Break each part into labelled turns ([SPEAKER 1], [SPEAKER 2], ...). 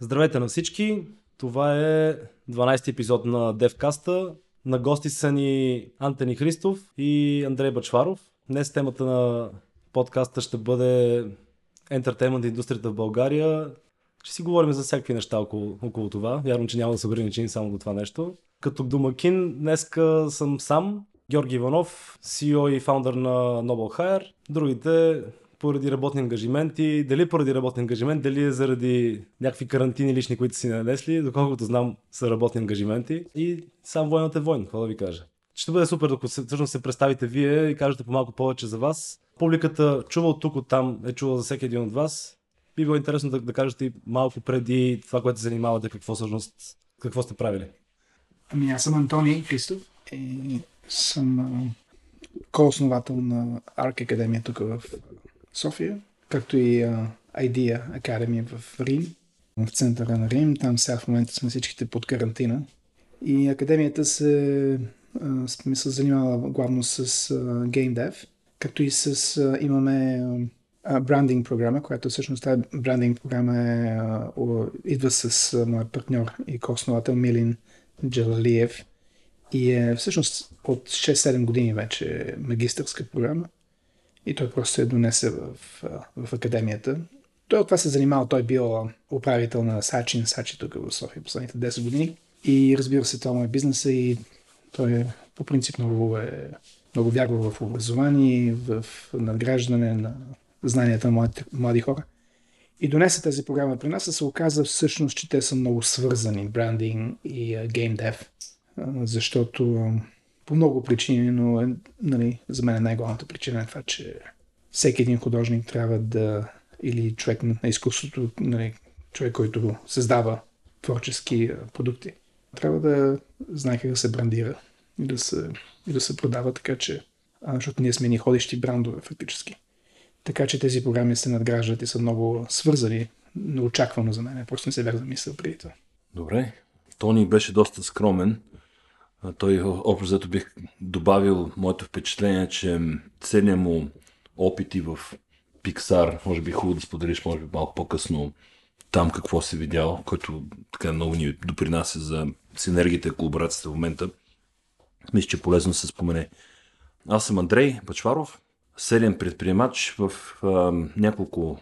[SPEAKER 1] Здравейте на всички! Това е 12 епизод на Девкаста. На гости са ни Антони Христов и Андрей Бачваров. Днес темата на подкаста ще бъде ентертеймент индустрията в България. Ще си говорим за всякакви неща около, около това. Вярвам, че няма да се ограничим само до това нещо. Като домакин днеска съм сам, Георги Иванов, CEO и фаундър на Noble Hire. Другите поради работни ангажименти. Дали поради работни ангажимент, дали е заради някакви карантини лични, които си нанесли, доколкото знам са работни ангажименти. И сам войната е войн, какво да ви кажа. Ще бъде супер, ако всъщност се представите вие и кажете по малко повече за вас. Публиката чува от тук, от там, е чула за всеки един от вас. Би било интересно да, да кажете и малко преди това, което се занимавате, какво всъщност, какво сте правили.
[SPEAKER 2] Ами аз съм Антони Христов и съм ко-основател на Арк Академия тук в София, както и uh, Idea Academy в Рим, в центъра на Рим. Там сега в момента сме всичките под карантина. И академията се, се занимава главно с uh, Game Dev, както и с uh, имаме брандинг програма, която всъщност тази брандинг програма е, uh, идва с uh, моят партньор и ко-основател Милин Джалалиев. И е всъщност от 6-7 години вече магистърска програма. И той просто се донесе в, в академията. Той от това се занимава. Той бил управител на Сачин, Сачи тук в София последните 10 години. И разбира се, това му е бизнеса и той е, по принцип много, е, много вярва в образование, в надграждане на знанията на млади, млади хора. И донесе тази програма при нас, а се оказа всъщност, че те са много свързани, брандинг и геймдев, защото по много причини, но е, нали, за мен най-главната причина е това, че всеки един художник трябва да, или човек на изкуството, нали, човек, който създава творчески продукти, трябва да знае как да се брандира и да се, и да се продава, така че, защото ние сме ни ходещи брандове фактически. Така че тези програми се надграждат и са много свързани, неочаквано за мен. Просто не се бях замислил преди това.
[SPEAKER 3] Добре. Тони беше доста скромен той общо взето бих добавил моето впечатление, че целият му опити в Pixar, може би хубаво да споделиш, може би малко по-късно там какво си видял, който така много ни допринася за синергията и колаборацията в момента. Мисля, че полезно се спомене. Аз съм Андрей Бачваров, селен предприемач в а, няколко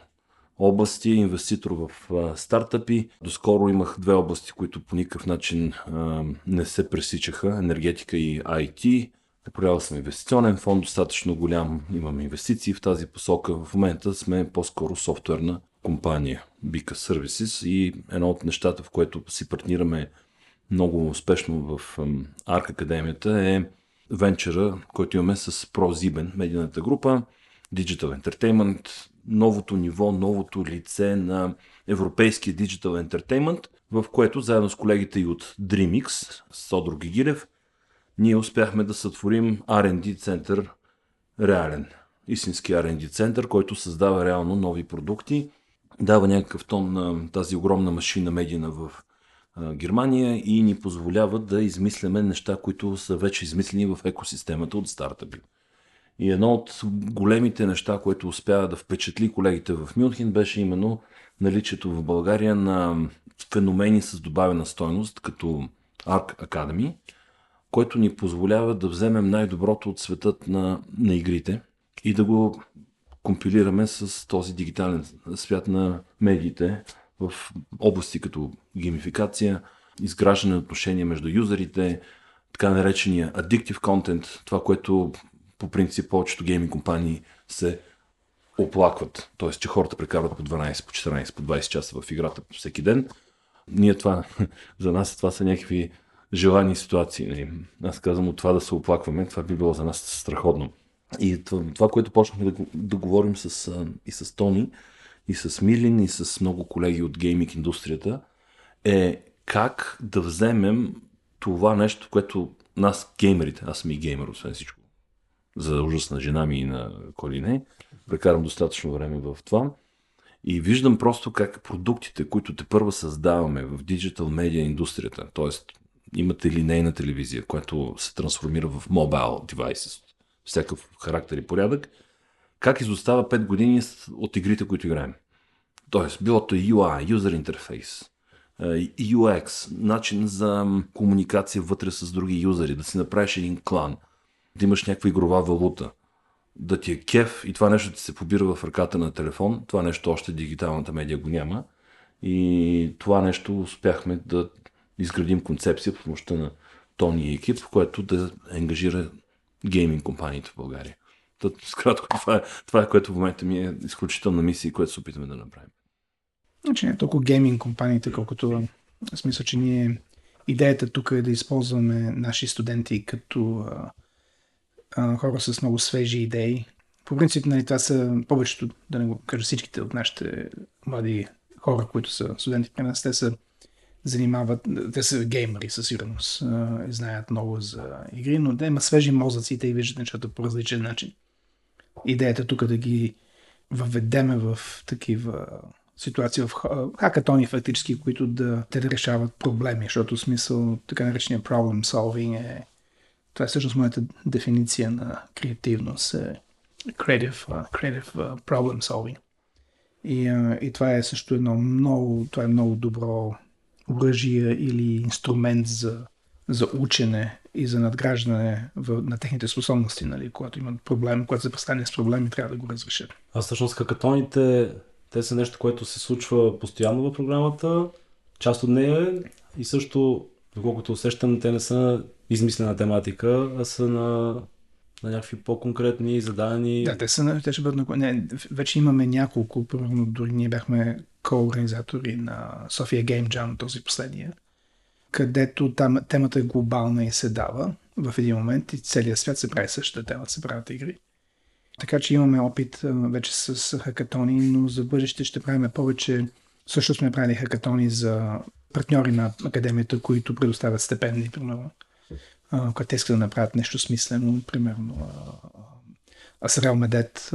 [SPEAKER 3] области, инвеститор в а, стартъпи. Доскоро имах две области, които по никакъв начин а, не се пресичаха енергетика и IT. Направил съм инвестиционен фонд, достатъчно голям, имам инвестиции в тази посока. В момента сме по-скоро софтуерна компания, Bika Services и едно от нещата, в което си партнираме много успешно в Арк Академията е венчъра, който имаме с ProZiben, медийната група, Digital Entertainment, новото ниво, новото лице на европейския Digital Entertainment, в което заедно с колегите и от DreamX, Содор Гигилев, ние успяхме да сътворим R&D център реален. Истински R&D център, който създава реално нови продукти, дава някакъв тон на тази огромна машина медийна в Германия и ни позволява да измисляме неща, които са вече измислени в екосистемата от стартъпи. И едно от големите неща, което успя да впечатли колегите в Мюнхен, беше именно наличието в България на феномени с добавена стойност, като Arc Academy, който ни позволява да вземем най-доброто от светът на, на игрите и да го компилираме с този дигитален свят на медиите в области като геймификация, изграждане на отношения между юзерите, така наречения addictive content, това, което по принцип повечето гейминг компании се оплакват. т.е. че хората прекарват по 12, по 14, по 20 часа в играта всеки ден. Ние това, за нас това са някакви желани ситуации. Нали. Аз казвам от това да се оплакваме, това би било за нас страхотно. И това, това което почнахме да, да говорим с, и с Тони, и с Милин, и с много колеги от гейминг индустрията, е как да вземем това нещо, което нас, геймерите, аз съм и геймер, освен всичко, за ужас на жена ми и на коли не. Прекарам достатъчно време в това. И виждам просто как продуктите, които те първа създаваме в диджитал медиа индустрията, т.е. имате линейна телевизия, която се трансформира в mobile devices, всякакъв характер и порядък, как изостава 5 години от игрите, които играем. Тоест, било то UI, user interface, и UX, начин за комуникация вътре с други юзери, да си направиш един клан, да имаш някаква игрова валута, да ти е кеф и това нещо ти се побира в ръката на телефон, това нещо още дигиталната медия го няма. И това нещо успяхме да изградим концепция в помощта на Тони и екип, което да ангажира гейминг компаниите в България. Скратко, това е, това е което в момента ми е изключителна мисия, което се опитваме да направим.
[SPEAKER 2] Значи не е толкова гейминг компаниите, колкото в смисъл, че ние идеята тук е да използваме наши студенти като а, хора с много свежи идеи. По принцип, нали, това са повечето, да не го кажа всичките от нашите млади хора, които са студенти при нас, те са занимават, те са геймери със сигурност, знаят много за игри, но те има свежи мозъци и те виждат нещата по различен начин. Идеята тук е да ги въведеме в такива ситуации, в хакатони фактически, които да те да решават проблеми, защото смисъл така наречения problem solving е това е всъщност моята дефиниция на креативност, е creative, creative problem solving. И, и това е също едно много, това е много добро оръжие или инструмент за, за учене и за надграждане в, на техните способности, нали, когато имат проблем, когато се престане с проблеми, трябва да го разрешат.
[SPEAKER 1] А всъщност хакатоните, те са нещо, което се случва постоянно в програмата, част от нея и също, доколкото усещам, те не са измислена тематика, а са на, на някакви по-конкретни зададени.
[SPEAKER 2] Да, те, са, те ще бъдат на... Не, вече имаме няколко, примерно дори ние бяхме ко-организатори на София Game Jam, този последния, където там темата е глобална и се дава в един момент и целият свят се прави същата тема, се правят игри. Така че имаме опит вече с хакатони, но за бъдеще ще правим повече. Също сме правили хакатони за партньори на академията, които предоставят стипендии, примерно когато те искат да направят нещо смислено, примерно Асрел Медет,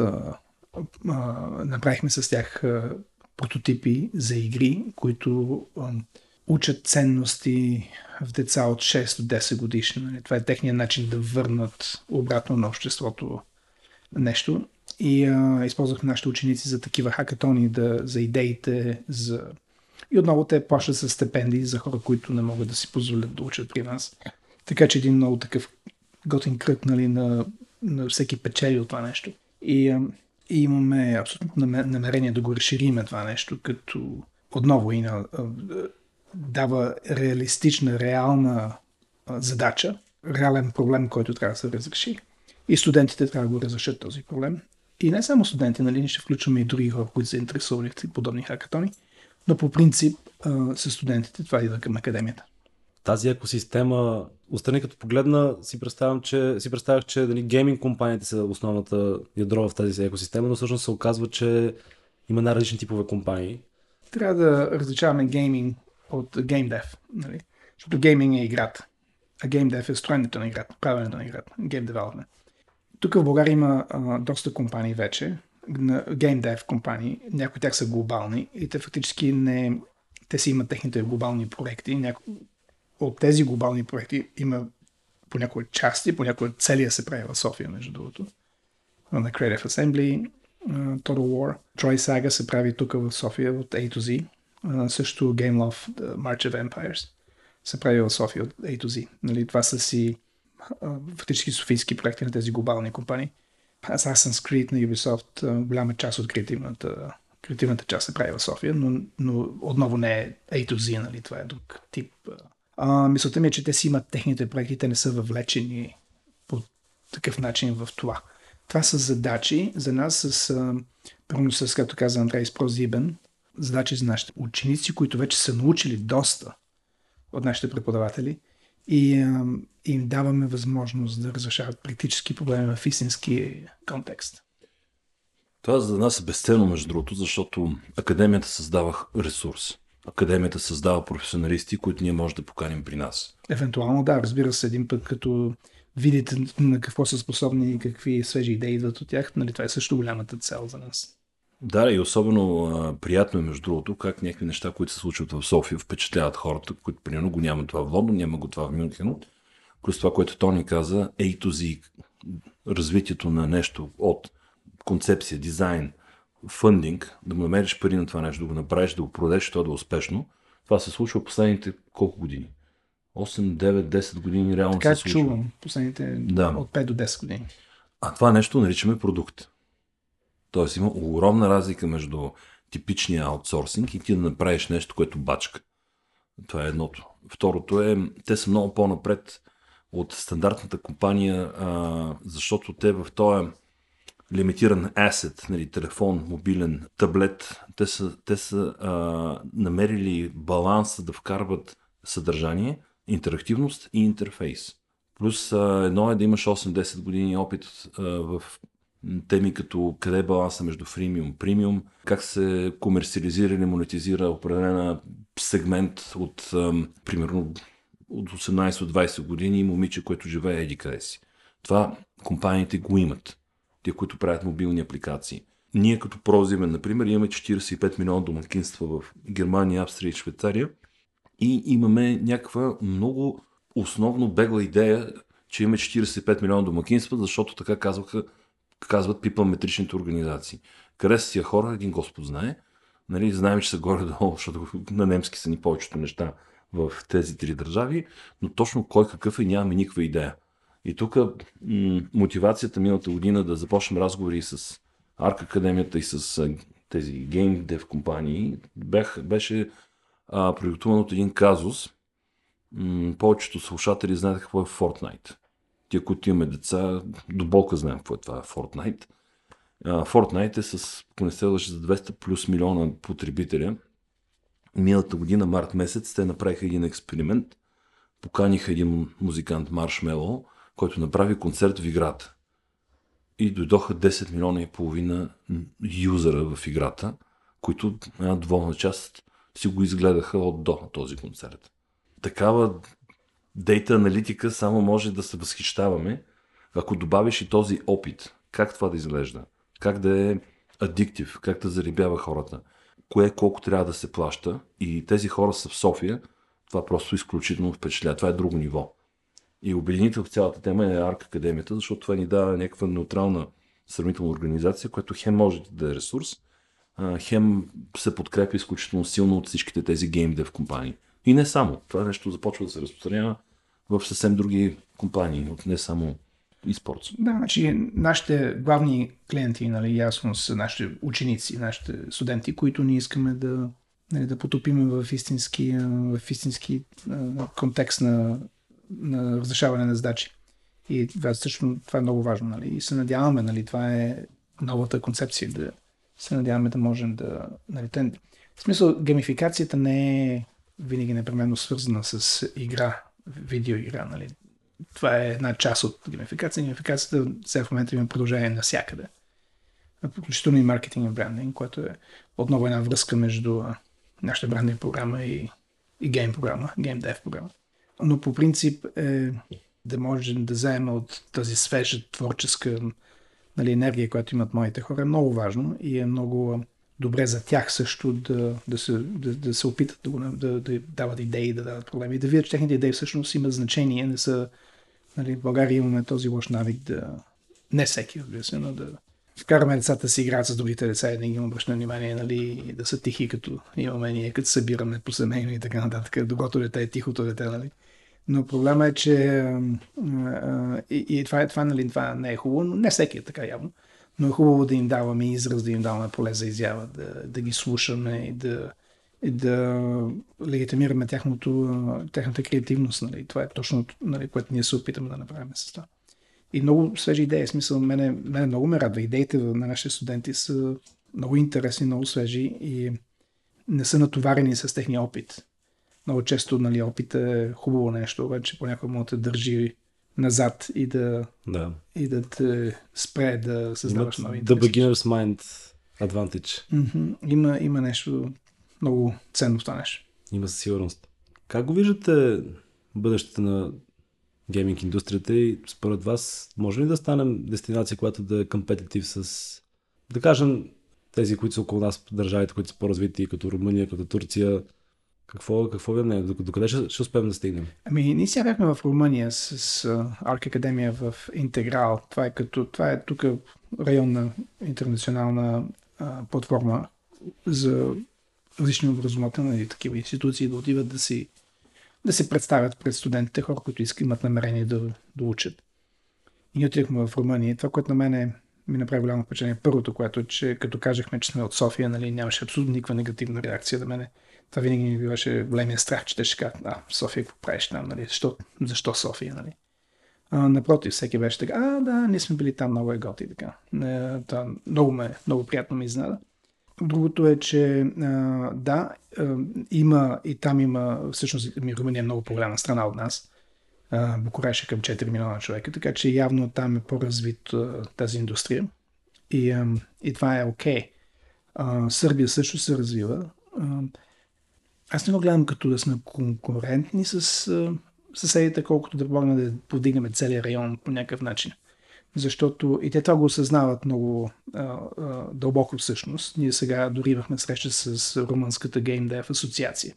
[SPEAKER 2] направихме с тях прототипи за игри, които учат ценности в деца от 6 до 10 годишни. Нали? Това е техният начин да върнат обратно на обществото нещо. И а, използвахме нашите ученици за такива хакатони, да, за идеите, за... И отново те плащат с стипендии за хора, които не могат да си позволят да учат при нас. Така че един много такъв готин кръг нали, на, на всеки печели от това нещо. И, и имаме абсолютно намерение да го разшириме това нещо, като отново и на, дава реалистична, реална задача, реален проблем, който трябва да се разреши. И студентите трябва да го разрешат този проблем. И не само студенти, нали, ще включваме и други хора, които са заинтересувани в подобни хакатони, но по принцип с студентите това идва към академията
[SPEAKER 1] тази екосистема, отстрани като погледна, си представям, че си представях, че дали, гейминг компаниите са основната ядро в тази екосистема, но всъщност се оказва, че има най-различни типове компании.
[SPEAKER 2] Трябва да различаваме гейминг от геймдев, нали? Защото гейминг е играта, а геймдев е строенето на играта, правенето на играта, гейм девелопмент. Тук в България има а, доста компании вече, на геймдев компании, някои от тях са глобални и те фактически не, те си имат техните глобални проекти, няко, от тези глобални проекти има по някои части, по някои целия се прави в София, между другото. На Creative Assembly, uh, Total War. Troy Saga се прави тук в София от A to Z. Uh, също Game Love, The March of Empires се прави в София от A to Z. Нали, това са си фактически софийски проекти на тези глобални компании. Assassin's Creed на Ubisoft, голяма част от креативната, креативната част се прави в София, но, но отново не е A to Z, нали, това е друг тип uh, а, мисълта ми е, че те си имат техните проекти, те не са въвлечени по такъв начин в това. Това са задачи за нас с, първо с, както каза Андрей, с прозибен, задачи за нашите ученици, които вече са научили доста от нашите преподаватели и а, им даваме възможност да разрешават практически проблеми в истински контекст.
[SPEAKER 3] Това за нас е безценно, между другото, защото академията създава ресурс академията създава професионалисти, които ние може да поканим при нас.
[SPEAKER 2] Евентуално да, разбира се, един път като видите на какво са способни и какви свежи идеи идват от тях, нали, това е също голямата цел за нас.
[SPEAKER 3] Да, и особено а, приятно е, между другото, как някакви неща, които се случват в София, впечатляват хората, които примерно го няма това в Лондон, няма го това в Мюнхен. Плюс това, което Тони каза, A to Z, развитието на нещо от концепция, дизайн, фъндинг, да му намериш пари на това нещо, да го направиш, да го продадеш, то да е успешно, Това се случва последните колко години? 8, 9, 10 години реално
[SPEAKER 2] Така
[SPEAKER 3] се случва.
[SPEAKER 2] чувам последните
[SPEAKER 3] Да.
[SPEAKER 2] от 5 до 10 години.
[SPEAKER 3] А това нещо наричаме продукт. Тоест има огромна разлика между типичния аутсорсинг и ти да направиш нещо, което бачка. Това е едното. Второто е, те са много по-напред от стандартната компания, а, защото те в този лимитиран асет, нали, телефон, мобилен, таблет, те са, те са а, намерили баланса да вкарват съдържание, интерактивност и интерфейс. Плюс а, едно е да имаш 8-10 години опит а, в теми като къде е баланса между фримиум, премиум, как се комерциализира или монетизира определена сегмент от, ам, примерно, от 18 от 20 години момиче, което живее еди къде си. Това компаниите го имат. Те, които правят мобилни апликации. Ние като Прозимен, например, имаме 45 милиона домакинства в Германия, Австрия и Швейцария и имаме някаква много основно бегла идея, че имаме 45 милиона домакинства, защото така казваха, казват пипаметричните организации. Къде са тия хора, един Господ знае. Нали, знаем, че са горе-долу, защото на немски са ни повечето неща в тези три държави, но точно кой какъв е, нямаме никаква идея. И тук м- мотивацията миналата година да започнем разговори с Арк Академията и с тези гейм дев компании бях, беше а, продиктуван от един казус. М- повечето слушатели знаят какво е Fortnite. Тия, които имаме деца, до болка знаем какво е това Fortnite. А, Fortnite е с, ако не се лъжа, за 200 плюс милиона потребителя. Миналата година, март месец, те направиха един експеримент. Поканиха един музикант Маршмело, който направи концерт в играта. И дойдоха 10 милиона и половина юзера в играта, които една доволна част си го изгледаха от до на този концерт. Такава дейта аналитика само може да се възхищаваме, ако добавиш и този опит. Как това да изглежда? Как да е адиктив? Как да зарибява хората? Кое колко трябва да се плаща? И тези хора са в София. Това просто изключително впечатлява. Това е друго ниво. И обединител в цялата тема е Арк Академията, защото това ни дава някаква неутрална сравнителна организация, която хем може да е ресурс, хем се подкрепя изключително силно от всичките тези геймдев компании. И не само. Това нещо започва да се разпространява в съвсем други компании, не само eSports.
[SPEAKER 2] Да, значи нашите главни клиенти, нали, ясно са нашите ученици, нашите студенти, които ние искаме да, нали, да потопим в истински, в истински контекст на, на разрешаване на задачи. И това, също, това е много важно. Нали? И се надяваме, нали, това е новата концепция, да се надяваме да можем да... Нали, те, в смисъл, геймификацията не е винаги непременно свързана с игра, видеоигра. Нали? Това е една част от геймификация. Геймификацията сега в момента има продължение навсякъде. Включително и маркетинг и брандинг, което е отново една връзка между нашата брандинг програма и, и гейм програма, гейм дев програма. Но по принцип е да можем да вземем от тази свежа творческа нали, енергия, която имат моите хора, е много важно и е много добре за тях също да, да, се, да, да се опитат да, го, да, да дават идеи, да дават проблеми да видят, че техните идеи всъщност имат значение, не са Нали, в България имаме този лош навик да... Не всеки, разбира се, но да вкараме децата си играят с другите деца и да ги обръщаме внимание, нали, да са тихи, като имаме ние, като събираме по семейно и така нататък. Доброто дете е тихото дете, нали. Но проблема е, че и, и това, е, това, нали, това не е хубаво, но не всеки е така явно. Но е хубаво да им даваме израз, да им даваме поле за изява, да, да ги слушаме и да, и да легитимираме тяхното, тяхната креативност. Нали. Това е точно, нали, което ние се опитаме да направим с това. И много свежи идеи. В смисъл, мене, мене много ме радва. Идеите на нашите студенти са много интересни, много свежи и не са натоварени с техния опит. Много често нали, опит е хубаво нещо, обаче понякога може да държи назад и да,
[SPEAKER 1] Да.
[SPEAKER 2] и да те спре да създаваш
[SPEAKER 1] Имат
[SPEAKER 2] нови
[SPEAKER 1] The. Beginner's Mind Advantage.
[SPEAKER 2] Има, има нещо много ценно в това нещо.
[SPEAKER 1] Има със сигурност. Как го виждате бъдещето на гейминг индустрията и според вас може ли да станем дестинация, която да е компетитив с, да кажем, тези, които са около нас, държавите, които са по-развити, като Румъния, като Турция, какво, какво ви е мнение? До- Докъде ще, ще успеем да стигнем?
[SPEAKER 2] Ами, ние сега бяхме в Румъния с, с Арк Академия в Интеграл. Това е като, това е тук районна интернационална а, платформа за различни образователни такива институции да отиват да си да се представят пред студентите, хора, които искат, имат намерение да, да учат. И ние отидахме в Румъния. Това, което на мен ми направи голямо впечатление, първото, което, че като кажахме, че сме от София, нали, нямаше абсолютно никаква негативна реакция да мене. Това винаги ми беше големия страх, че те ще кажат, а, София какво правиш там, нали? Защо, защо София, нали? А, напротив, всеки беше така, а, да, ние сме били там, много е готи, така. Е, това, много, ме, много приятно ми изненада. Другото е, че а, да, а, има и там има, всъщност Румъния е много по-голяма страна от нас. Букуреш е към 4 милиона човека, така че явно там е по-развит а, тази индустрия. И, а, и това е окей. Okay. Сърбия също се развива. А, аз не го гледам като да сме конкурентни с съседите, колкото да помогнем да подигнем целият район по някакъв начин защото и те това го осъзнават много а, а, дълбоко всъщност. Ние сега дори имахме среща с Румънската Game Dev асоциация,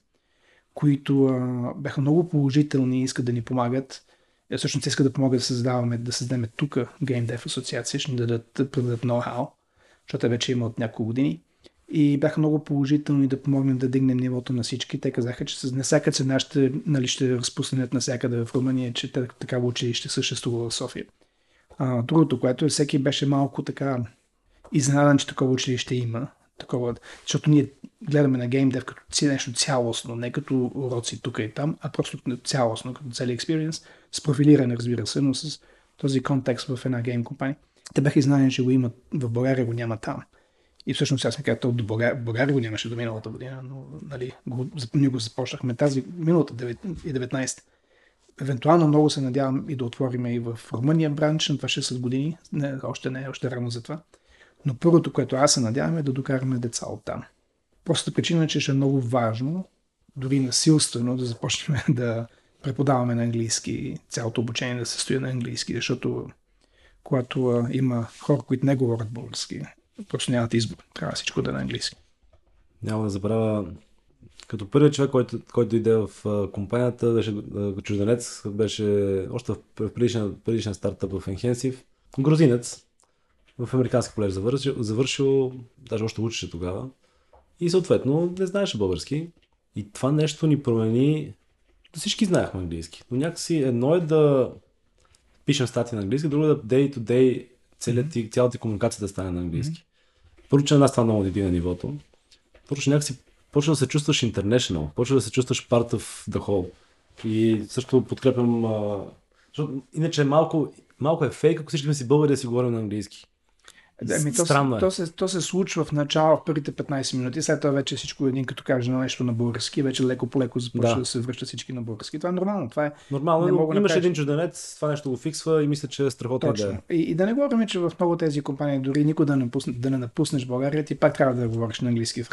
[SPEAKER 2] които а, бяха много положителни и искат да ни помагат. Е, всъщност искат да помогат да създаваме, да създадем тук Game Dev асоциация, ще ни дадат, да предадат ноу-хау, защото вече има от няколко години. И бяха много положителни да помогнем да дигнем нивото на всички. Те казаха, че на всяка цена ще, нали, ще разпуснат навсякъде в Румъния, че такава училище съществува в София. А, другото, което е, всеки беше малко така изненадан, че такова училище има. Такова, защото ние гледаме на геймдев като нещо цялостно, не като уроци тук и там, а просто цялостно, като цели експириенс, с профилиране, разбира се, но с този контекст в една гейм компания. Те бяха изненадани, че го имат в България, го няма там. И всъщност аз ми казах, до България, България го нямаше до миналата година, но нали, го, ние го започнахме тази миналата 19 Евентуално много се надявам и да отворим и в Румъния бранч, на това са години, не, още не, още рано за това. Но първото, което аз се надявам е да докараме деца от там. Просто причина, че ще е много важно, дори насилствено да започнем да преподаваме на английски, цялото обучение да се стои на английски, защото когато има хора, които не говорят български, просто нямат избор. Трябва всичко да е на английски.
[SPEAKER 1] Няма да забравя като първият човек, който, който дойде в компанията, беше чужденец, беше още в предишен, предишен стартъп в Enhensive, грузинец, в американски колеж завършил, завършил, даже още учеше тогава. И съответно не знаеше български. И това нещо ни промени. Всички знаехме английски. Но някакси едно е да пишем статии на английски, друго е да day to day целият цялата комуникация да стане на английски. Първо, че на нас това много не нивото. Първо, че някакси почва да се чувстваш international, почва да се чувстваш part of the whole. И също подкрепям, а, защото иначе е малко, малко е фейк, ако всички сме си българи да си говорим на английски.
[SPEAKER 2] Да, ми, то, Странно е. То се, то се случва в начало, в първите 15 минути, след това вече всичко един като каже на нещо на български, вече леко по леко започва да. да се връща всички на български. Това е нормално. Това е,
[SPEAKER 1] нормално, не мога имаш един чужденец, това нещо го фиксва и мисля, че е страхотно
[SPEAKER 2] Точно.
[SPEAKER 1] идея.
[SPEAKER 2] И, и, да не говорим, че в много тези компании, дори никой да не, напусне, да не напуснеш България, ти пак трябва да говориш на английски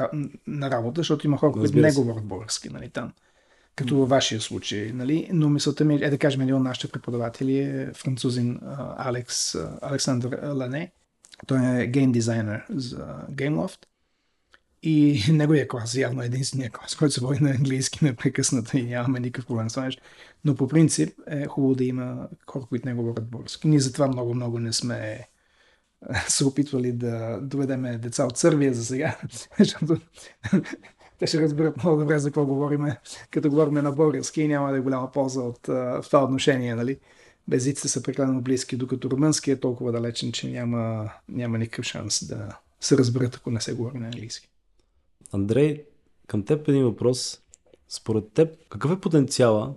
[SPEAKER 2] на работа, защото има хора, които не говорят български, нали, там като във вашия случай. Нали? Но мисълта ми е да кажем, един от нашите преподаватели е французин Алекс, Александър Лане, той е гейм дизайнер за GameLoft. И неговия клас явно е единствения клас, който се води на английски непрекъснато и нямаме никакъв проблем с това. Но по принцип е хубаво да има хора, които не говорят български. Ние затова много-много не сме се опитвали да доведеме деца от Сърбия за сега, защото те ще разберат много добре за какво говорим, като говорим на български и няма да е голяма полза от това отношение, нали? Езиците са прекалено близки, докато румънски е толкова далечен, че няма, няма никакъв шанс да се разберат, ако не се говори на английски.
[SPEAKER 1] Андрей, към теб един въпрос. Според теб, какъв е потенциала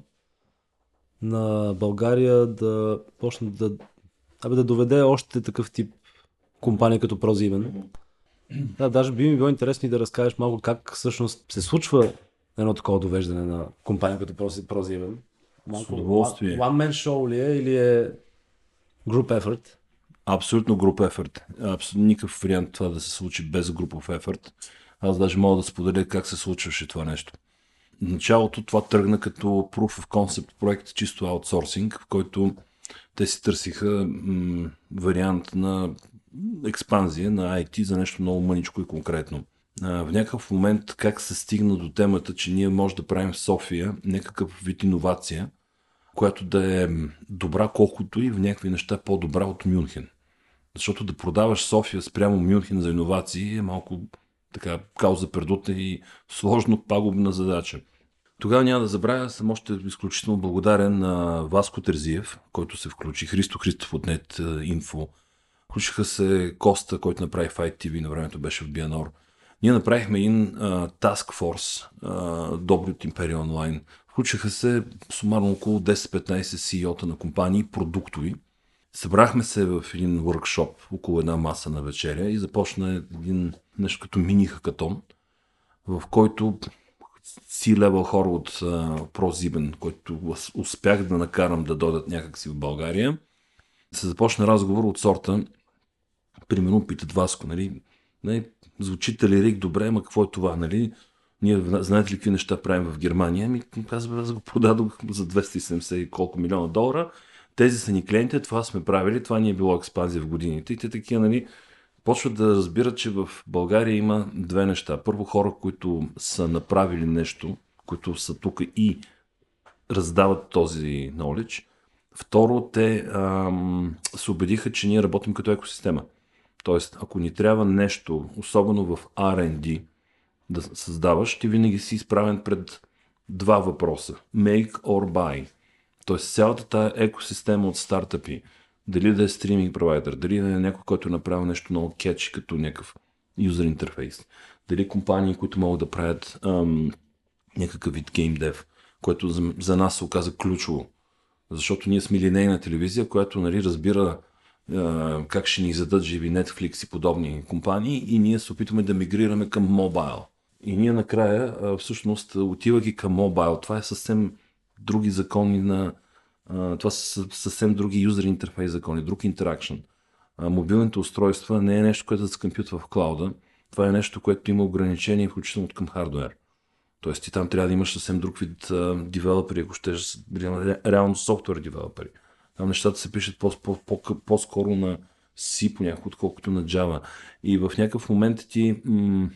[SPEAKER 1] на България да почне да, абе, да доведе още такъв тип компания като Прозимен? Да, даже би ми било интересно и да разкажеш малко как всъщност се случва едно такова довеждане на компания като Прозимен.
[SPEAKER 3] Малко, С удоволствие.
[SPEAKER 1] One man show ли е или е group effort?
[SPEAKER 3] Абсолютно group effort. Абсолютно никакъв вариант това да се случи без групов effort. Аз даже мога да споделя как се случваше това нещо. В началото това тръгна като proof of concept проект, чисто аутсорсинг, в който те си търсиха м- вариант на експанзия на IT за нещо много мъничко и конкретно. В някакъв момент как се стигна до темата, че ние може да правим в София някакъв вид иновация, която да е добра колкото и в някакви неща по-добра от Мюнхен. Защото да продаваш София спрямо Мюнхен за иновации е малко така кауза пердута и сложно пагубна задача. Тогава няма да забравя, съм още изключително благодарен на Васко Терзиев, който се включи, Христо Христов от Нет Инфо. Включиха се Коста, който направи Fight TV, на времето беше в Бианор. Ние направихме един Task Force, добри от Империя Онлайн. Включиха се сумарно около 10-15 CEO-та на компании, продуктови. Събрахме се в един workshop, около една маса на вечеря и започна един нещо като мини хакатон, в който си левел хора от ProZiben, който успях да накарам да дойдат някакси в България, се започна разговор от сорта, примерно питат Васко, нали, нали звучите ли Рик добре, ама какво е това, нали? Ние знаете ли какви неща правим в Германия? Ми казва, аз го продадох за 270 и колко милиона долара. Тези са ни клиенти, това сме правили, това ни е било експанзия в годините. И те такива, нали, почват да разбират, че в България има две неща. Първо хора, които са направили нещо, които са тук и раздават този knowledge. Второ, те ам, се убедиха, че ние работим като екосистема. Тоест, ако ни трябва нещо, особено в R&D, да създаваш, ти винаги си изправен пред два въпроса. Make or buy. Тоест, цялата тази екосистема от стартъпи, дали да е стриминг провайдер, дали да е някой, който е направил нещо много кетч, като някакъв юзер интерфейс, дали компании, които могат да правят ам, някакъв вид гейм дев, което за, за нас се оказа ключово. Защото ние сме линейна телевизия, която нали, разбира как ще ни зададат живи Netflix и подобни компании и ние се опитваме да мигрираме към мобайл. И ние накрая, всъщност, отивайки към мобайл, това е съвсем други закони на... Това са съвсем други юзер интерфейс закони, друг интеракшн. Мобилните устройства не е нещо, което да се компютва в клауда. Това е нещо, което има ограничения, включително от към хардвер. Тоест ти там трябва да имаш съвсем друг вид девелопери, ако ще реално софтуер девелопери. Там нещата се пишат по-скоро на C понякога, отколкото на Java. И в някакъв момент ти м-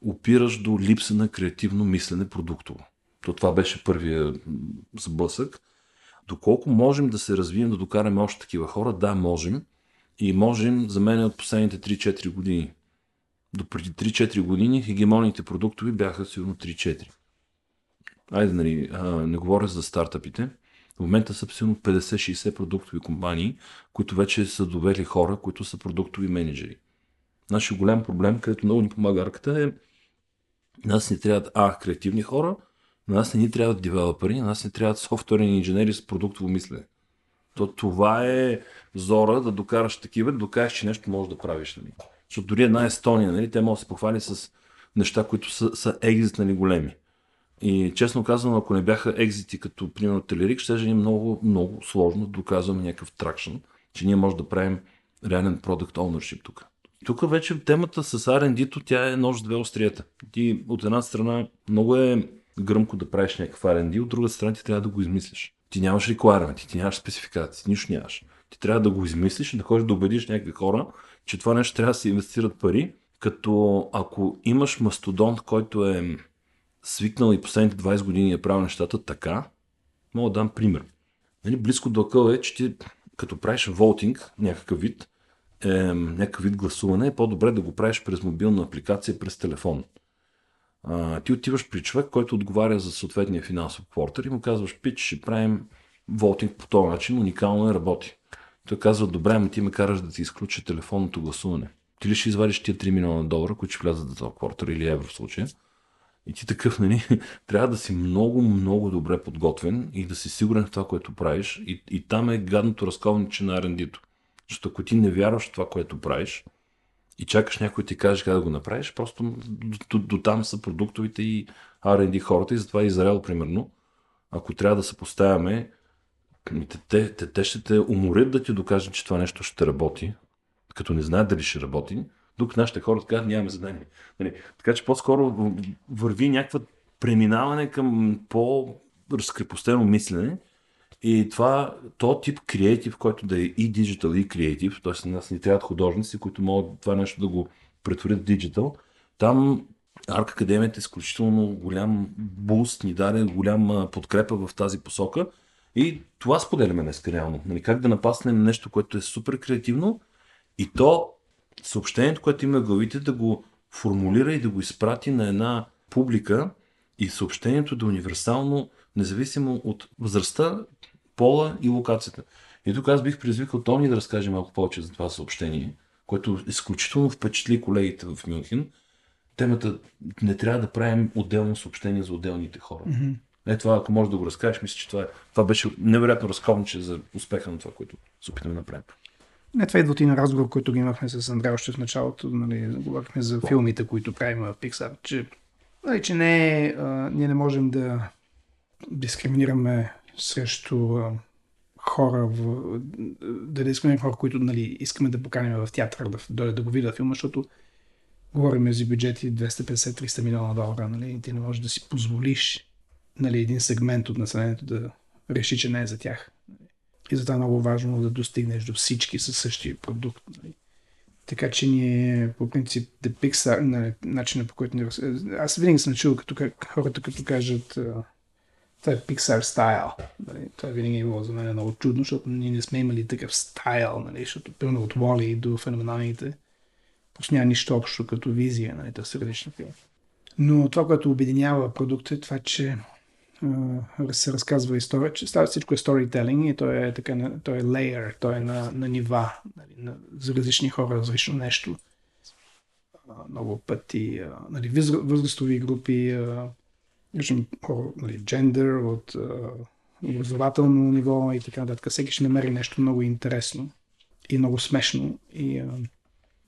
[SPEAKER 3] опираш до липса на креативно мислене продуктово. То това беше първия сблъсък. Доколко можем да се развием, да докараме още такива хора? Да, можем. И можем за мен от последните 3-4 години. До преди 3-4 години хегемоните продуктови бяха сигурно 3-4. Айде, нали, а, не говоря за стартъпите. В момента са силно 50-60 продуктови компании, които вече са довели хора, които са продуктови менеджери. Нашия голям проблем, където много ни помага арката е нас не трябват А, креативни хора, на нас не ни трябват девелопери, на нас не трябват софтуерни инженери с продуктово мислене. То това е зора да докараш такива, да докажеш, че нещо можеш да правиш. Нали? Защото дори една Естония, нали, те могат да се похвали с неща, които са, са екзитнали големи. И честно казано, ако не бяха екзити като примерно Телерик, ще е много, много сложно да доказваме някакъв тракшн, че ние можем да правим реален продукт ownership тук. Тук вече темата с R&D-то, тя е нож две острията. Ти от една страна много е гръмко да правиш някакъв R&D, от друга страна ти трябва да го измислиш. Ти нямаш requirement, ти нямаш спецификации, нищо нямаш. Ти трябва да го измислиш и да ходиш да убедиш някакви хора, че това нещо трябва да се инвестират пари, като ако имаш мастодонт, който е свикнал и последните 20 години е правил нещата така, мога да дам пример. Нали, близко до акъл е, че ти като правиш волтинг, някакъв вид, е, някакъв вид гласуване, е по-добре да го правиш през мобилна апликация, през телефон. А, ти отиваш при човек, който отговаря за съответния финансов квартал и му казваш, пич, ще правим волтинг по този начин, уникално е работи. Той казва, добре, ама ти ме караш да ти изключа телефонното гласуване. Ти ли ще извадиш тия 3 милиона долара, които ще влязат за този квартал или евро в случая? И ти такъв, нали, трябва да си много, много добре подготвен и да си сигурен в това, което правиш. И, и там е гадното разковниче на R&D-то. Защото ако ти не вярваш в това, което правиш и чакаш някой ти каже как да го направиш, просто до, до, до там са продуктовите и R&D хората и затова Израел, примерно, ако трябва да се поставяме, те, те, те ще те уморят да ти докажат, че това нещо ще работи, като не знаят дали ще работи, докато нашите хора така нямаме задание. Нали? Така че по-скоро върви някаква преминаване към по-разкрепостено мислене и това, то тип креатив, който да е и диджитал, и креатив, т.е. на нас ни трябват художници, които могат това нещо да го претворят в диджитал, там Арк Академията е изключително голям буст, ни даде голяма подкрепа в тази посока и това споделяме днес реално. Нали, как да напаснем нещо, което е супер креативно и то съобщението, което има в главите, да го формулира и да го изпрати на една публика и съобщението да е универсално, независимо от възрастта, пола и локацията. И тук аз бих предизвикал Тони да разкаже малко повече за това съобщение, което изключително впечатли колегите в Мюнхен. Темата не трябва да правим отделно съобщение за отделните хора. Mm-hmm. Е, това, ако можеш да го разкажеш, мисля, че това, е, това беше невероятно разковниче за успеха на това, което се опитаме да направим.
[SPEAKER 2] Не, това идва и на разговор, който ги имахме с Андрея още в началото. Нали, говорихме за филмите, които правим в Pixar, че, нали, че не, а, ние не можем да дискриминираме срещу хора, в, да дискриминираме хора, които нали, искаме да поканим в театър, да дойдат да го видят филма, защото говорим за бюджети 250-300 милиона долара. Нали, ти не можеш да си позволиш нали, един сегмент от населението да реши, че не е за тях. И затова е много важно да достигнеш до всички със същия продукт. Нали. Така че ние, по принцип, The Pixar, нали, начина по който ни... Аз винаги съм чул като, хората като кажат това е Pixar стайл. Нали. Това винаги е било за мен много чудно, защото ние не сме имали такъв стайл, нали, защото пълно от Wally до феноменалните просто няма нищо общо като визия, нали, това са различни. Но това, което обединява продукта е това, че се разказва история, че става всичко е storytelling и то е, така, то е layer, то е на, на нива, нали, на, за различни хора, различно нещо. Много пъти, нали, възрастови групи, хора, нали, джендър, от образователно ниво и така нататък. Всеки ще намери нещо много интересно и много смешно и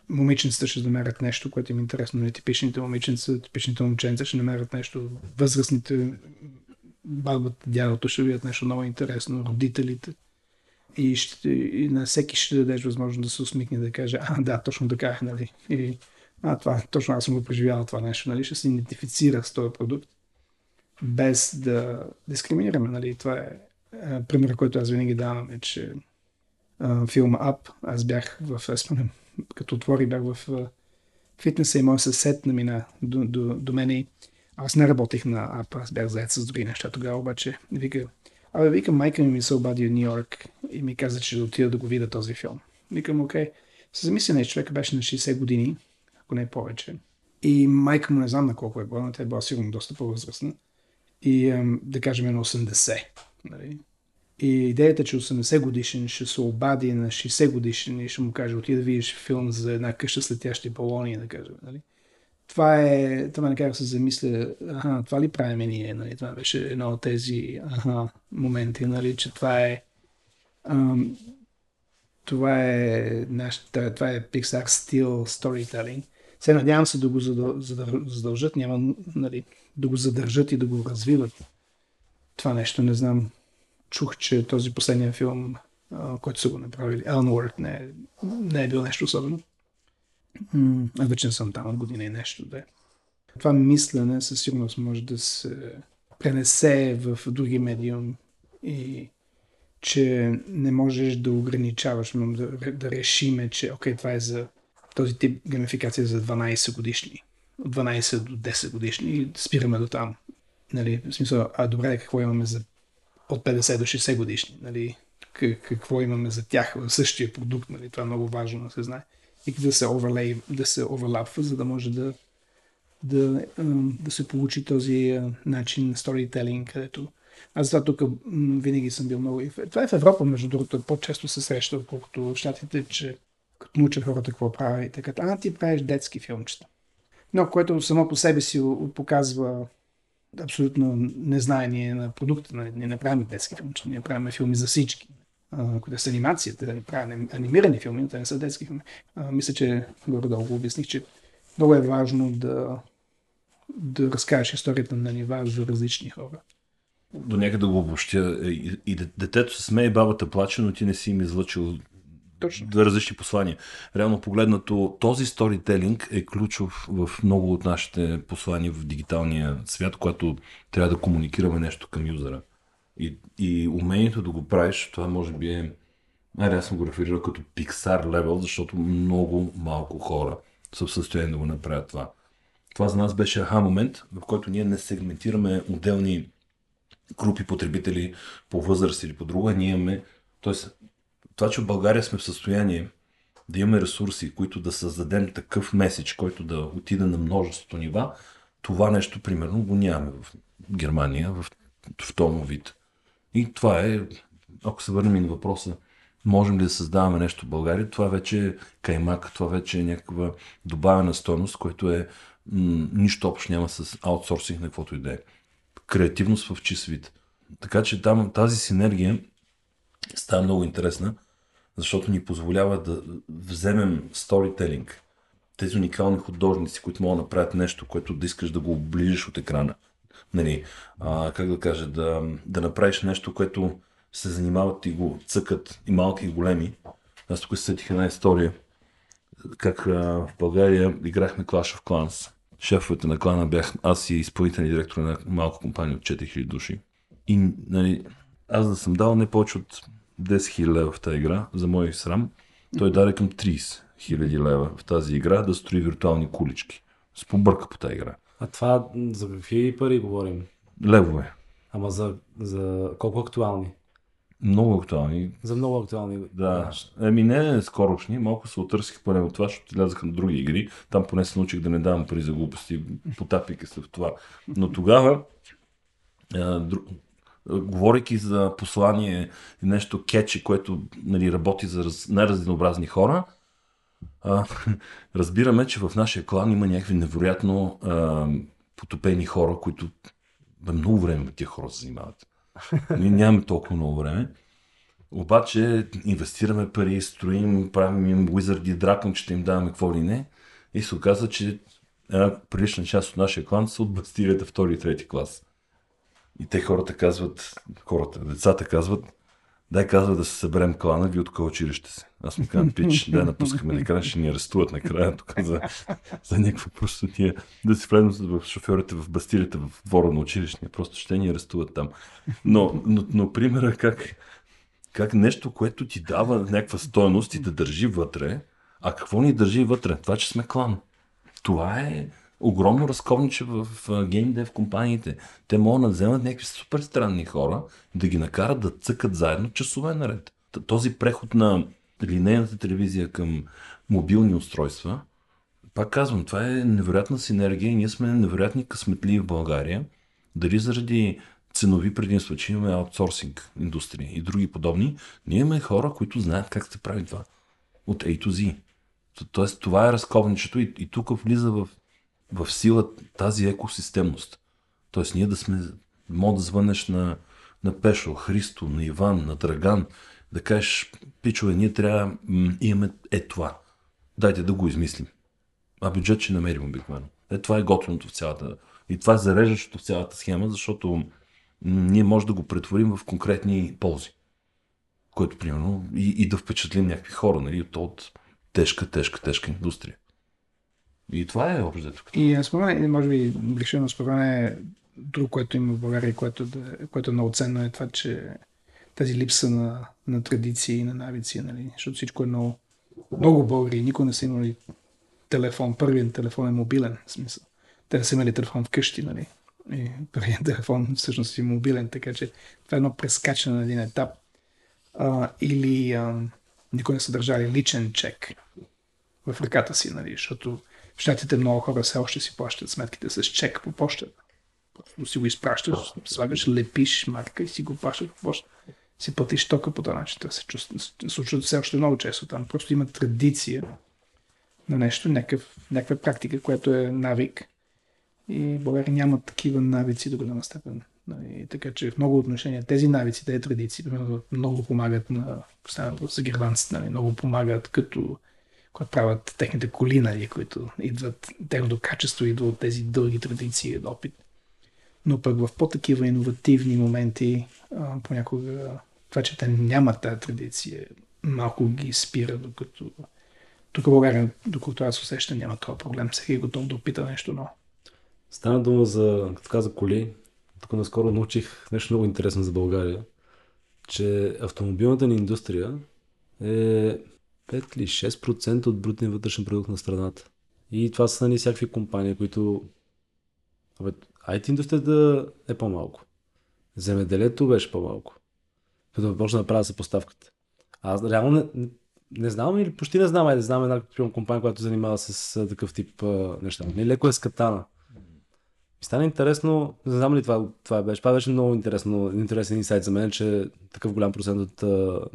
[SPEAKER 2] момиченцата ще намерят нещо, което им е интересно. Нетипичните момиченца, типичните момченца ще намерят нещо. Възрастните бабата, дядото ще видят нещо много интересно, родителите. И, ще, и на всеки ще дадеш възможност да се усмихне да каже, а, да, точно така е, нали. И, а, това, точно аз съм го преживял това нещо, нали. Ще се идентифицира с този продукт, без да дискриминираме, нали. Това е, е пример, който аз винаги давам, е, че филма Up, аз бях в, спомням, като отвори, бях в фитнеса и моят съсед намина до, до, до мен и аз не работех на АП, аз бях заед с други неща тогава, обаче вика, абе, вика, майка ми ми се обади в Нью Йорк и ми каза, че да отида да го видя този филм. Викам, окей. Се замисля, не, човека беше на 60 години, ако не повече. И майка му не знам на колко е била, но тя е била сигурно доста по-възрастна. И да кажем на 80. Нали? И идеята, че 80 годишен ще се обади на 60 годишен и ще му каже, отида да видиш филм за една къща с летящи балони, да кажем. Нали? Това е, това ме накара се замисля, аха, това ли правим ние, нали? това беше едно от тези аха, моменти, нали? че това е ам, това е нашата, това е Pixar Steel Storytelling. Се надявам се да го задължат, няма нали, да го задържат и да го развиват. Това нещо не знам. Чух, че този последния филм, който са го направили, Elnward, не, не е бил нещо особено. Аз вече не съм там от година и нещо. Да. Това мислене със сигурност може да се пренесе в други медиум и че не можеш да ограничаваш, но да, да решиме, че окей, това е за този тип геймификация за 12 годишни. От 12 до 10 годишни и спираме до там. Нали, в смисъл, а добре, какво имаме за от 50 до 60 годишни? Нали, какво имаме за тях в същия продукт? Нали, това е много важно да се знае и да се оверлей, да се оверлапва, за да може да, да, да се получи този начин на сторителинг, където аз затова тук винаги съм бил много... Това е в Европа, между другото, по-често се среща, отколкото в Штатите, че като научат хората какво прави, и така, а ти правиш детски филмчета. Но което само по себе си показва абсолютно незнание на продукта. Ние не правим детски филмчета, ние правим филми за всички които са анимацията, да правим анимирани филми, но те не са детски филми. А, мисля, че горе-долу го обясних, че много е важно да, да разкажеш историята на нива за различни хора.
[SPEAKER 3] До някъде го обобщя. И, и детето се смее, бабата плаче, но ти не си им излъчил
[SPEAKER 2] Точно.
[SPEAKER 3] две различни послания. Реално погледнато, този сторителинг е ключов в много от нашите послания в дигиталния свят, когато трябва да комуникираме нещо към юзера. И, и умението да го правиш, това може би е... Айде, аз съм го реферирал като Pixar левел, защото много малко хора са в състояние да го направят това. Това за нас беше аха момент, в който ние не сегментираме отделни групи потребители по възраст или по друга. Ние имаме... Тоест, това, че в България сме в състояние да имаме ресурси, които да създадем такъв меседж, който да отиде на множеството нива, това нещо, примерно, го нямаме в Германия в, в този вид. И това е, ако се върнем и на въпроса, можем ли да създаваме нещо в България, това вече е каймак, това вече е някаква добавена стойност, което е м- нищо общо няма с аутсорсинг на каквото и да е. Креативност в чист вид. Така че там тази синергия става много интересна, защото ни позволява да вземем сторителинг, тези уникални художници, които могат да направят нещо, което да искаш да го оближиш от екрана. Нали, а, как да кажа, да, да направиш нещо, което се занимават и го цъкат и малки и големи. Аз тук сетих една история, как а, в България играхме Clash of Clans. Шефовете на клана бях аз и изпълнителен директор на малка компания от 4000 души. И нали, аз да съм дал не повече от 10 000 лева в тази игра, за мой срам, той даде към 30 000 лева в тази игра да строи виртуални кулички. С побърка по тази игра.
[SPEAKER 1] А това за какви пари говорим?
[SPEAKER 3] Левове.
[SPEAKER 1] Ама за, за колко актуални?
[SPEAKER 3] Много актуални.
[SPEAKER 1] За много актуални.
[SPEAKER 3] Да. Еми не скорошни, малко се отърсих поне от това, защото лязаха на други игри. Там поне се научих да не давам пари за глупости, потапяйки се в това. Но тогава, а, дру... говорейки за послание нещо кетчи, което нали, работи за раз... най-разнообразни хора, а, разбираме, че в нашия клан има някакви невероятно а, потопени хора, които бе, много време тия хора се занимават. Ние нямаме толкова много време. Обаче инвестираме пари, строим, правим им уизарди, дракончета, им даваме какво ли не. И се оказа, че една прилична част от нашия клан са от бастирията втори и трети клас. И те хората казват, хората, децата казват, дай казва да се съберем клана, ви от училище се. Аз му казвам, пич, дай напускаме накрая, ще ни арестуват накрая, тук за, за някаква просто ние да си влезем в шофьорите в бастилите в двора на училищния, просто ще ни арестуват там. Но, но, но примера как, как нещо, което ти дава някаква стойност и да държи вътре, а какво ни държи вътре? Това, че сме клан. Това е огромно разковниче в, в геймдев компаниите. Те могат да вземат някакви супер странни хора, да ги накарат да цъкат заедно часове наред. Този преход на линейната телевизия към мобилни устройства, пак казвам, това е невероятна синергия и ние сме невероятни късметли в България. Дали заради ценови предимства, че имаме аутсорсинг индустрия и други подобни, ние имаме хора, които знаят как се прави това. От A to Z. Тоест, това е разковничето и, и тук влиза в в сила тази екосистемност. Тоест ние да сме, мога да звънеш на, на Пешо, Христо, на Иван, на Драган, да кажеш, пичове, ние трябва, м- имаме е това. Дайте да го измислим. А бюджет ще намерим обикновено. Е, това е готвеното в цялата. И това е зареждащото в цялата схема, защото ние може да го претворим в конкретни ползи. Което, примерно, и, и да впечатлим някакви хора, нали, от, от тежка, тежка, тежка индустрия. И това е общо.
[SPEAKER 2] И според мен, може би ближено според мен е друго, което има в България, което, да, което е много ценно е това, че тази липса на, на традиции и на навици, нали? защото всичко е много, много българи, никой не са имали телефон, първият телефон е мобилен, в смисъл. Те не са имали телефон вкъщи, нали? И първият телефон всъщност е мобилен, така че това е едно прескачане на един етап. А, или а, никой не са държали личен чек в ръката си, нали? защото в щатите много хора все още си плащат сметките с чек по почтата. Просто си го изпращаш, слагаш, лепиш марка и си го плащаш по почтата. Си платиш тока по този начин. Това се чувства, случва все още много често там. Просто има традиция на нещо, някакъв, някаква практика, която е навик. И България няма такива навици до голяма степен. И нали, така че в много отношения тези навици, тези традиции, примерно, много помагат на, поставям за германците, нали, много помагат като когато правят техните коли, нали, които идват, техното качество идва от тези дълги традиции и опит. Но пък в по-такива иновативни моменти, а, понякога това, че те нямат тази традиция, малко ги спира, докато тук в България, докато аз усещам, няма това проблем. Всеки е готов да опита нещо ново.
[SPEAKER 1] Стана дума за, като каза коли, тук наскоро научих нещо много интересно за България, че автомобилната ни индустрия е 5 или 6% от брутния вътрешен продукт на страната. И това са нали, всякакви компании, които... Абе, IT индустрията е по-малко. Земеделието беше по-малко. Като почна да правя съпоставката. Аз реално не, не знам или почти не знам, айде знам една компания, която занимава с а, такъв тип а, неща. Не леко е скатана. И стана интересно, не знам ли това, това беше, това беше много интересно, интересен инсайт за мен, че такъв голям процент от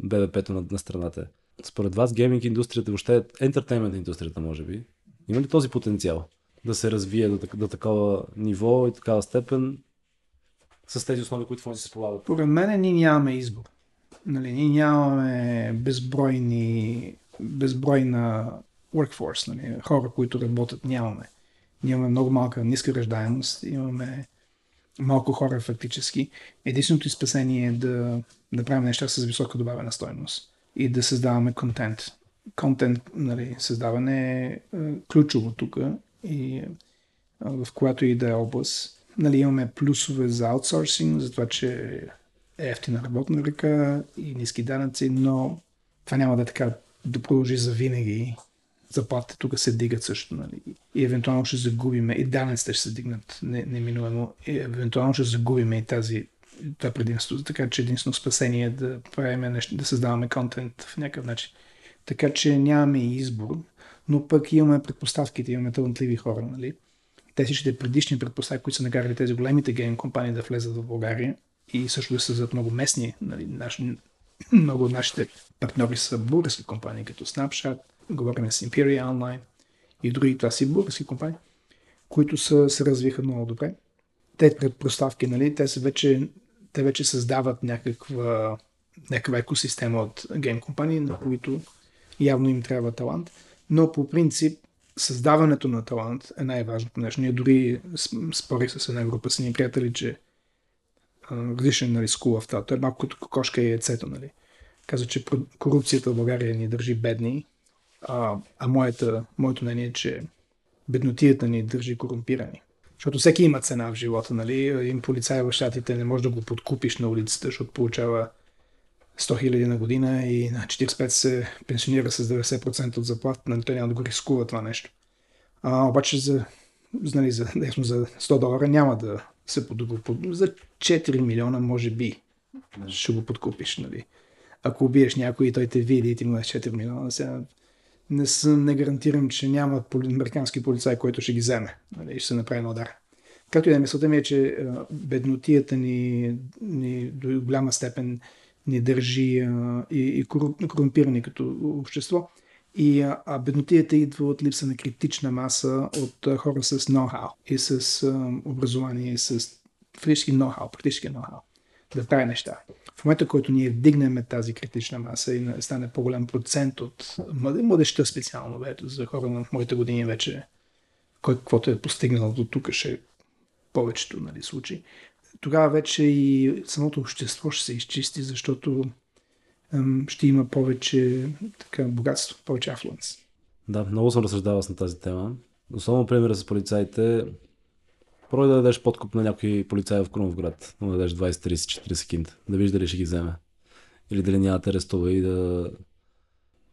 [SPEAKER 1] БВП-то на, на страната е. Според вас гейминг индустрията, въобще ентертеймент индустрията може би, има ли този потенциал да се развие до, до такова ниво и такава степен с тези основи, които в се сполагат?
[SPEAKER 2] Поред мен ние нямаме избор. Нали, ние нямаме безбройни, безбройна workforce, нали, хора, които работят, нямаме. Ние имаме много малка, ниска ръждаемост, имаме малко хора фактически. Единственото спасение е да, да правим неща с висока добавена стойност и да създаваме контент. Контент, нали, създаване е е ключово тук и е, в която и да е област. Нали, имаме плюсове за аутсорсинг, за това, че е ефтина работна ръка и ниски данъци, но това няма да е така да продължи за винаги. Заплатите тук се дигат също, нали? И евентуално ще загубиме, и данъците ще се дигнат не, неминуемо, и евентуално ще загубиме и тази това предимство. Така че единствено спасение е да правим нещо, да създаваме контент в някакъв начин. Така че нямаме избор, но пък имаме предпоставките, имаме талантливи хора, нали? Те всичките предишни предпоставки, които са накарали тези големите гейм компании да влезат в България и също да създадат много местни, нали, наши, много от нашите партньори са български компании, като Snapchat, говорим с Imperia Online и други, това си български компании, които са, се развиха много добре. Те предпоставки, нали, те са вече, те вече създават някаква, някаква екосистема от гейм компании, на които явно им трябва талант. Но по принцип създаването на талант е най-важното нещо. Ние дори спорих с една група с ни приятели, че различен нали, скул в това. Той е малко като кокошка и яйцето. Нали. Каза, че корупцията в България ни държи бедни, а, а моята, моето мнение е, че беднотията ни държи корумпирани. Защото всеки има цена в живота, нали? Един полицай в щатите не може да го подкупиш на улицата, защото получава 100 хиляди на година и на 45 се пенсионира с 90% от заплата, нали? той няма да го рискува това нещо. А, обаче за, нали, за, ясно, за 100 долара няма да се подобри. За 4 милиона може би ще го подкупиш. Нали? Ако убиеш някой и той те види и ти му дадеш 4 милиона, сега не, съм, не гарантирам, че няма американски полицай, който ще ги вземе нали, и ще се направи на удар. Както и да е, мисълта ми е, че беднотията ни, ни до голяма степен ни държи а, и, и кору- корумпирани като общество. И а, а беднотията идва от липса на критична маса от а, хора с ноу-хау и с а, образование, и с фактически ноу-хау, практически ноу-хау да прави неща. В момента, в който ние вдигнем тази критична маса и стане по-голям процент от млад- младежта специално, бе, за хора на моите години вече, кой каквото е постигнал до тук ще повечето нали, случаи, тогава вече и самото общество ще се изчисти, защото ем, ще има повече така, богатство, повече афлуенс.
[SPEAKER 1] Да, много съм разсъждавал на тази тема. Особено примера с полицаите. Пробвай да дадеш подкуп на някой полицай в Крумовград. Да му дадеш 20, 30, 40 кинта. Да видиш дали ще ги вземе. Или дали няма да арестува и да,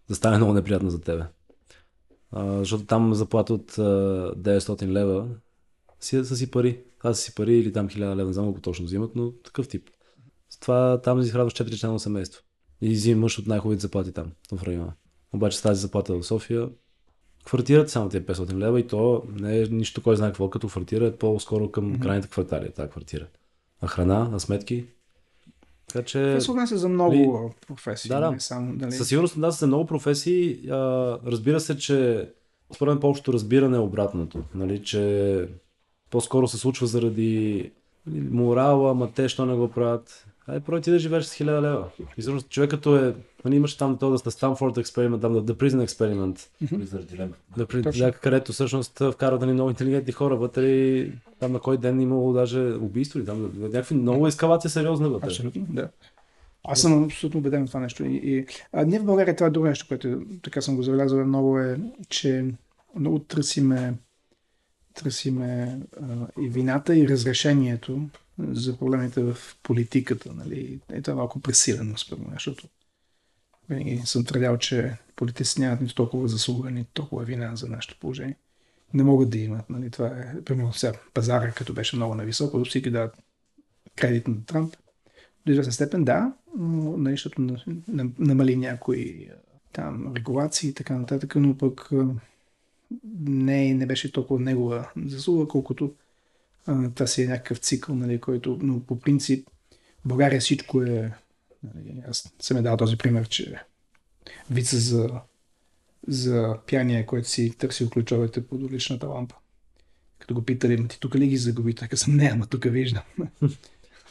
[SPEAKER 1] да стане много неприятно за тебе. А, защото там заплата от а, 900 лева си, са си пари. Това са си пари или там 1000 лева, не знам колко точно взимат, но такъв тип. С това там изхранваш 4 члена семейство. И взимаш от най-хубавите заплати там, в района. Обаче с тази заплата в София, квартират само тези 500 лева и то не е нищо кой знае какво, като квартира е по-скоро към mm-hmm. крайните квартали, е тази квартира. А храна, а сметки. Така че...
[SPEAKER 2] Това се отнася за много професии.
[SPEAKER 1] Да, да.
[SPEAKER 2] Не само, дали...
[SPEAKER 1] Със сигурност да, са много професии. А, разбира се, че според мен по-общото разбиране е обратното. Нали, че по-скоро се случва заради нали, морала, ама те, що не го правят. Ай, прой ти да живееш с 1000 лева. И всъщност човек като е, нали, имаш там това да Станфорд експеримент, там да The Prison Experiment, да, при, да, където всъщност вкарват нали, много интелигентни хора вътре и там на кой ден имало даже убийство или там някакви много ескалация сериозна вътре.
[SPEAKER 2] Абсолютно, да. Аз съм абсолютно убеден в това нещо. И, и, а, ние в България това е друго нещо, което така съм го забелязал много е, че много търсиме, търсиме а, и вината и разрешението за проблемите в политиката. Нали? И това е малко пресилено според мен, защото винаги съм твърдял, че политици нямат нито толкова заслуга, нито толкова вина за нашето положение. Не могат да имат. Нали? Това е, примерно сега пазара, като беше много нависоко, всички дават кредит на Трамп. До известна степен да, но нали, защото на- на- намали някои там регулации и така нататък, но пък не, не беше толкова негова заслуга, колкото това си е някакъв цикъл, нали, който, но по принцип в България всичко е, нали, аз съм е дал този пример, че вица за, за пяния, който си търсил ключовете под уличната лампа. Като го питали, ма ти тук ли ги загуби? Той каза, не, ама тук виждам.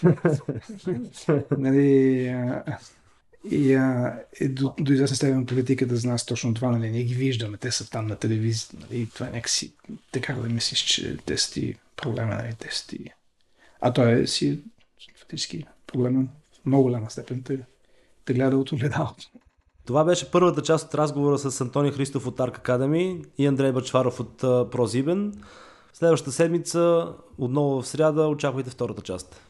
[SPEAKER 2] нали, и, а, и до, до известна степен политиката за нас точно това, нали, ние ги виждаме, те са там на телевизия, нали, това е някакси, така да мислиш, че те са ти проблема, нали, те са ти... А той е си фактически проблема в много голяма степен, те, те гледа от огледалото.
[SPEAKER 1] Това беше първата част от разговора с Антони Христов от Арк Академи и Андрей Бачваров от ProZiben. Следващата седмица, отново в сряда, очаквайте втората част.